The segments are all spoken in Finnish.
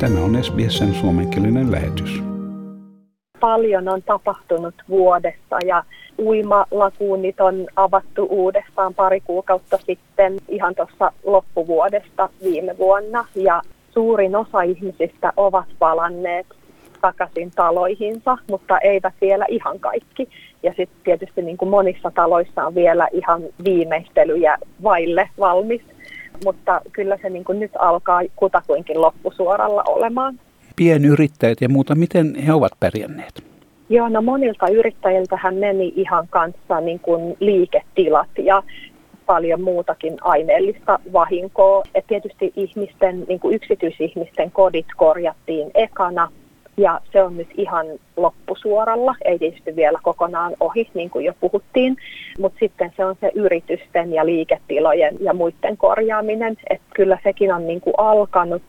Tämä on SBSn suomenkielinen lähetys. Paljon on tapahtunut vuodessa ja uimalakuunit on avattu uudestaan pari kuukautta sitten ihan tuossa loppuvuodesta viime vuonna ja suurin osa ihmisistä ovat palanneet takaisin taloihinsa, mutta eivät vielä ihan kaikki. Ja sitten tietysti niin kuin monissa taloissa on vielä ihan viimeistelyjä vaille valmis, mutta kyllä se niin kuin nyt alkaa kutakuinkin loppusuoralla olemaan. Pienyrittäjät ja muuta, miten he ovat pärjänneet? Joo, no monilta yrittäjiltä hän meni ihan kanssa niin kuin liiketilat ja paljon muutakin aineellista vahinkoa. Et tietysti ihmisten, niin kuin yksityisihmisten kodit korjattiin ekana ja se on nyt ihan loppusuoralla, ei tietysti vielä kokonaan ohi, niin kuin jo puhuttiin, mutta sitten se on se yritysten ja liiketilojen ja muiden korjaaminen, että kyllä sekin on niin kuin alkanut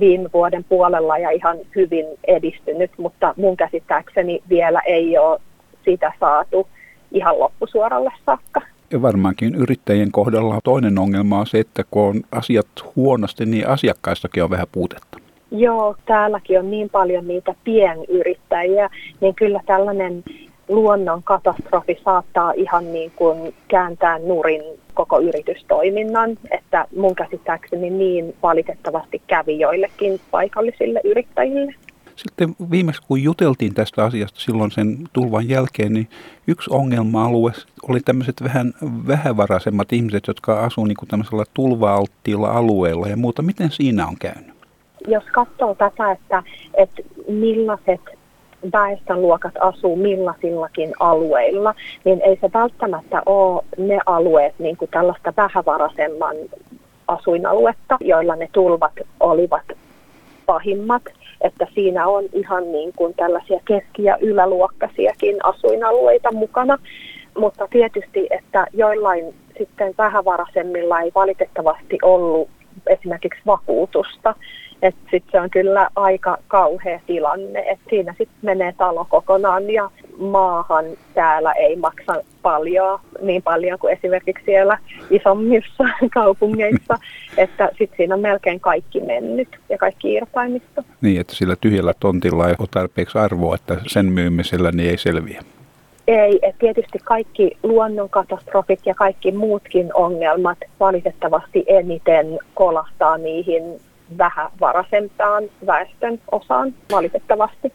viime vuoden puolella ja ihan hyvin edistynyt, mutta mun käsittääkseni vielä ei ole sitä saatu ihan loppusuoralle saakka. Ja varmaankin yrittäjien kohdalla toinen ongelma on se, että kun on asiat huonosti, niin asiakkaistakin on vähän puutetta. Joo, täälläkin on niin paljon niitä pienyrittäjiä, niin kyllä tällainen luonnon katastrofi saattaa ihan niin kuin kääntää nurin koko yritystoiminnan, että mun käsittääkseni niin valitettavasti kävi joillekin paikallisille yrittäjille. Sitten viimeksi kun juteltiin tästä asiasta silloin sen tulvan jälkeen, niin yksi ongelma-alue oli tämmöiset vähän vähävaraisemmat ihmiset, jotka asuu niin tämmöisellä tulva-alttiilla alueella ja muuta. Miten siinä on käynyt? Jos katsoo tätä, että, että millaiset väestönluokat asuu millaisillakin alueilla, niin ei se välttämättä ole ne alueet niin kuin tällaista vähävaraisemman asuinaluetta, joilla ne tulvat olivat pahimmat, että siinä on ihan niin kuin tällaisia keski- ja yläluokkaisiakin asuinalueita mukana, mutta tietysti, että joillain sitten vähävaraisemmilla ei valitettavasti ollut esimerkiksi vakuutusta, että sitten se on kyllä aika kauhea tilanne, että siinä sitten menee talo kokonaan ja maahan täällä ei maksa paljon, niin paljon kuin esimerkiksi siellä isommissa kaupungeissa, että sitten siinä on melkein kaikki mennyt ja kaikki irtaimisto. Niin, että sillä tyhjällä tontilla ei ole tarpeeksi arvoa, että sen myymisellä niin ei selviä. Ei, tietysti kaikki luonnonkatastrofit ja kaikki muutkin ongelmat valitettavasti eniten kolahtaa niihin vähävaraisempaan väestön osaan valitettavasti.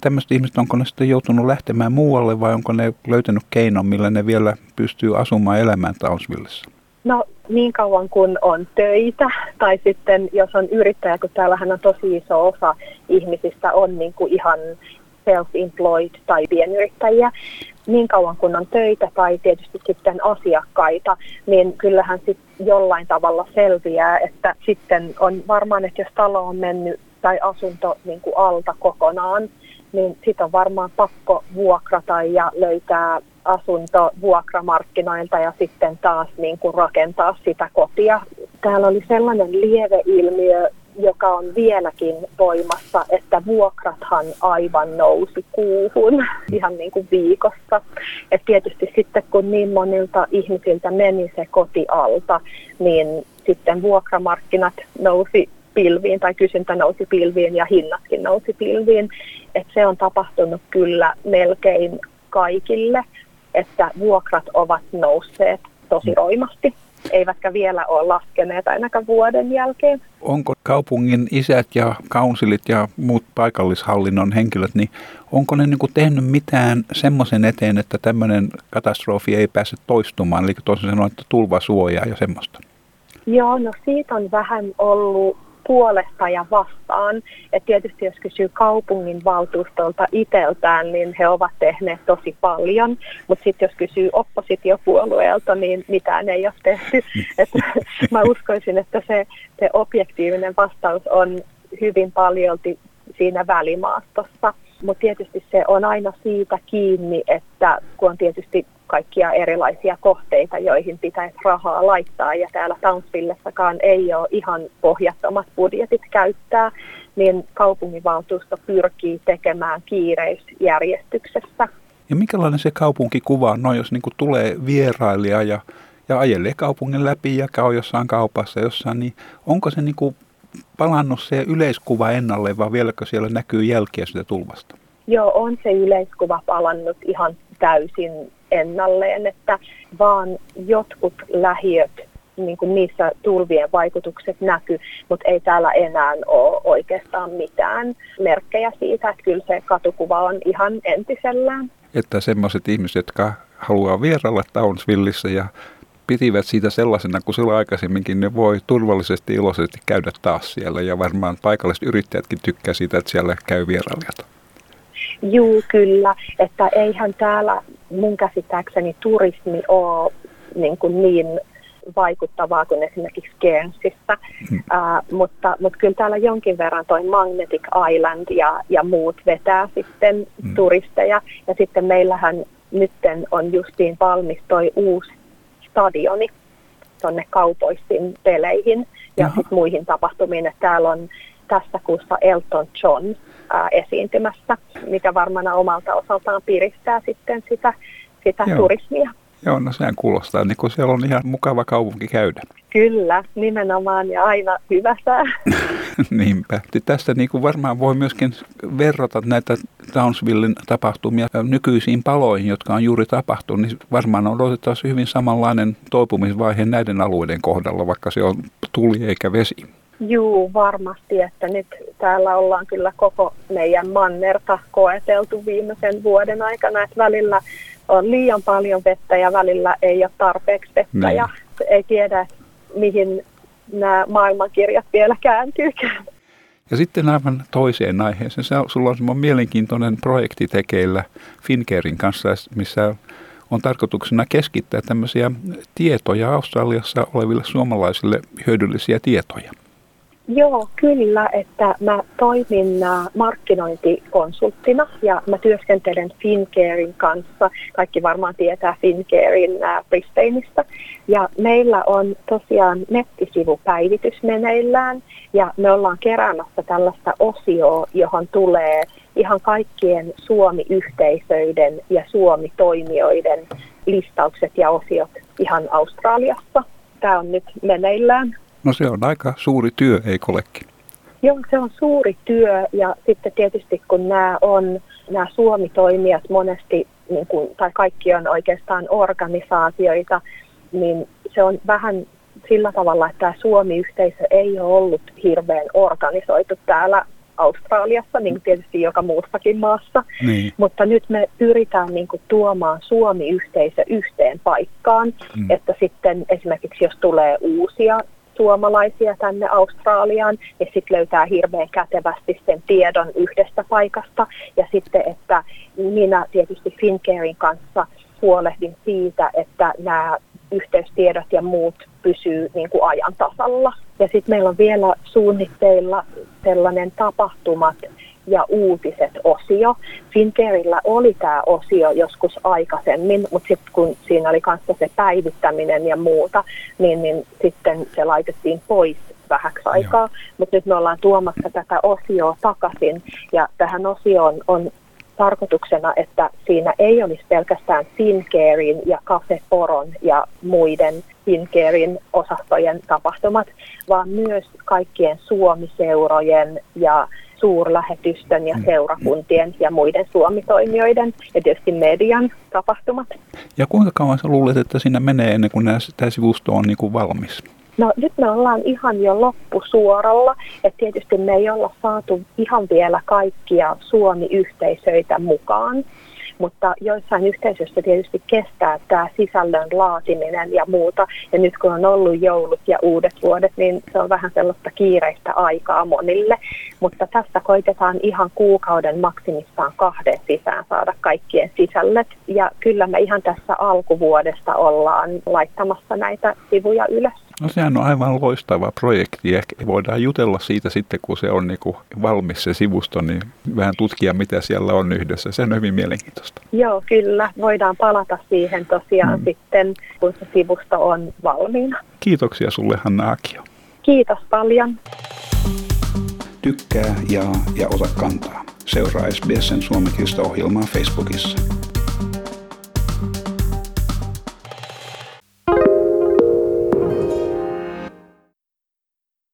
Tämmöiset ihmiset, onko ne sitten joutunut lähtemään muualle vai onko ne löytänyt keinon, millä ne vielä pystyy asumaan elämään Townsvillessä? No niin kauan kun on töitä tai sitten jos on yrittäjä, kun täällähän on tosi iso osa ihmisistä on niin kuin ihan self-employed tai pienyrittäjiä, niin kauan kun on töitä tai tietysti sitten asiakkaita, niin kyllähän sitten jollain tavalla selviää, että sitten on varmaan, että jos talo on mennyt tai asunto niin kuin alta kokonaan, niin sitten on varmaan pakko vuokrata ja löytää asunto vuokramarkkinoilta ja sitten taas niin kuin rakentaa sitä kotia. Täällä oli sellainen lieveilmiö joka on vieläkin voimassa, että vuokrathan aivan nousi kuuhun ihan niin kuin viikossa. Et tietysti sitten kun niin monilta ihmisiltä meni se koti alta, niin sitten vuokramarkkinat nousi pilviin tai kysyntä nousi pilviin ja hinnatkin nousi pilviin. Et se on tapahtunut kyllä melkein kaikille, että vuokrat ovat nousseet tosi roimasti eivätkä vielä ole laskeneet ainakaan vuoden jälkeen. Onko kaupungin isät ja kaunsilit ja muut paikallishallinnon henkilöt, niin onko ne niin kuin tehnyt mitään semmoisen eteen, että tämmöinen katastrofi ei pääse toistumaan, eli toisin sanoen, että tulvasuojaa ja semmoista? Joo, no siitä on vähän ollut puolesta ja vastaan. Et tietysti jos kysyy kaupungin valtuustolta itseltään, niin he ovat tehneet tosi paljon, mutta sitten jos kysyy oppositiopuolueelta, niin mitään ei ole tehty. Et mä uskoisin, että se, se objektiivinen vastaus on hyvin paljolti siinä välimaastossa. Mutta tietysti se on aina siitä kiinni, että kun on tietysti kaikkia erilaisia kohteita, joihin pitäisi rahaa laittaa. Ja täällä Townsvillessakaan ei ole ihan pohjattomat budjetit käyttää, niin kaupunginvaltuusto pyrkii tekemään kiireisjärjestyksessä. Ja minkälainen se kaupunkikuva on, no jos niin tulee vierailija ja, ja ajelee kaupungin läpi ja käy jossain kaupassa jossain, niin onko se niin kuin palannut se yleiskuva ennalle vai vieläkö siellä näkyy jälkiä sitä tulvasta? Joo, on se yleiskuva palannut ihan täysin ennalleen, että vaan jotkut lähiöt, niin kuin niissä tulvien vaikutukset näkyy, mutta ei täällä enää ole oikeastaan mitään merkkejä siitä, että kyllä se katukuva on ihan entisellään. Että semmoiset ihmiset, jotka haluaa vierailla Townsvilleissa ja pitivät siitä sellaisena kuin silloin aikaisemminkin, ne voi turvallisesti iloisesti käydä taas siellä ja varmaan paikalliset yrittäjätkin tykkää siitä, että siellä käy vierailijat. Juu, kyllä. Että eihän täällä mun käsittääkseni turismi ole niin, kuin niin vaikuttavaa kuin esimerkiksi Guernsissä, mm. uh, mutta, mutta kyllä täällä jonkin verran toi Magnetic Island ja, ja muut vetää sitten mm. turisteja. Ja sitten meillähän nytten on justiin valmis toi uusi stadioni tuonne kaupoissin peleihin ja sit muihin tapahtumiin. Että täällä on tässä kuussa Elton John esiintymässä, mikä varmaan omalta osaltaan piristää sitten sitä, sitä Joo. turismia. Joo, no sehän kuulostaa, niin kuin siellä on ihan mukava kaupunki käydä. Kyllä, nimenomaan ja aina hyvä sää. Niinpä. Tästä niin kuin varmaan voi myöskin verrata näitä Townsvillen tapahtumia nykyisiin paloihin, jotka on juuri tapahtunut, niin varmaan on odotettavasti hyvin samanlainen toipumisvaihe näiden alueiden kohdalla, vaikka se on tuli eikä vesi. Juu, varmasti, että nyt täällä ollaan kyllä koko meidän mannerta koeteltu viimeisen vuoden aikana, että välillä on liian paljon vettä ja välillä ei ole tarpeeksi vettä niin. ja ei tiedä, mihin nämä maailmankirjat vielä kääntyykään. Ja sitten aivan toiseen aiheeseen. Se, sulla on semmoinen mielenkiintoinen projekti tekeillä Finkerin kanssa, missä on tarkoituksena keskittää tämmöisiä tietoja Australiassa oleville suomalaisille hyödyllisiä tietoja. Joo, kyllä, että mä toimin äh, markkinointikonsulttina ja mä työskentelen Fincarein kanssa. Kaikki varmaan tietää Fincarein äh, Brisbaneista. Ja meillä on tosiaan nettisivupäivitys meneillään ja me ollaan keräämässä tällaista osioa, johon tulee ihan kaikkien Suomi-yhteisöiden ja Suomi-toimijoiden listaukset ja osiot ihan Australiassa. Tämä on nyt meneillään. No se on aika suuri työ, ei olekin? Joo, se on suuri työ ja sitten tietysti kun nämä on nämä Suomi-toimijat monesti, niin kuin, tai kaikki on oikeastaan organisaatioita, niin se on vähän sillä tavalla, että tämä Suomi-yhteisö ei ole ollut hirveän organisoitu täällä Australiassa, niin kuin tietysti joka muussakin maassa. Niin. Mutta nyt me pyritään niin kuin, tuomaan Suomi-yhteisö yhteen paikkaan, mm. että sitten esimerkiksi jos tulee uusia suomalaisia tänne Australiaan ja sitten löytää hirveän kätevästi sen tiedon yhdestä paikasta. Ja sitten, että minä tietysti Fincarein kanssa huolehdin siitä, että nämä yhteystiedot ja muut pysyy niin kuin ajan tasalla. Ja sitten meillä on vielä suunnitteilla sellainen tapahtumat ja uutiset-osio. Fincareilla oli tämä osio joskus aikaisemmin, mutta sitten kun siinä oli kanssa se päivittäminen ja muuta, niin, niin sitten se laitettiin pois vähäksi aikaa. Mutta nyt me ollaan tuomassa tätä osioa takaisin ja tähän osioon on tarkoituksena, että siinä ei olisi pelkästään Fincarein ja Cafe Poron ja muiden Fincarein osastojen tapahtumat, vaan myös kaikkien Suomiseurojen ja suurlähetystön ja mm. seurakuntien ja muiden suomitoimijoiden ja tietysti median tapahtumat. Ja kuinka kauan sä luulet, että siinä menee ennen kuin tämä sivusto on niin kuin valmis? No nyt me ollaan ihan jo loppusuoralla, että tietysti me ei olla saatu ihan vielä kaikkia Suomi-yhteisöitä mukaan mutta joissain yhteisöissä tietysti kestää tämä sisällön laatiminen ja muuta. Ja nyt kun on ollut joulut ja uudet vuodet, niin se on vähän sellaista kiireistä aikaa monille. Mutta tässä koitetaan ihan kuukauden maksimissaan kahden sisään saada kaikkien sisällöt. Ja kyllä me ihan tässä alkuvuodesta ollaan laittamassa näitä sivuja ylös. No sehän on aivan loistava projekti. Ehkä voidaan jutella siitä sitten, kun se on niin kuin valmis se sivusto, niin vähän tutkia, mitä siellä on yhdessä. Se on hyvin mielenkiintoista. Joo, kyllä. Voidaan palata siihen tosiaan mm. sitten, kun se sivusto on valmiina. Kiitoksia sulle, Hanna Akio. Kiitos paljon. Tykkää, jaa ja ota kantaa. Seuraa SBSn suomenkielistä ohjelmaa Facebookissa.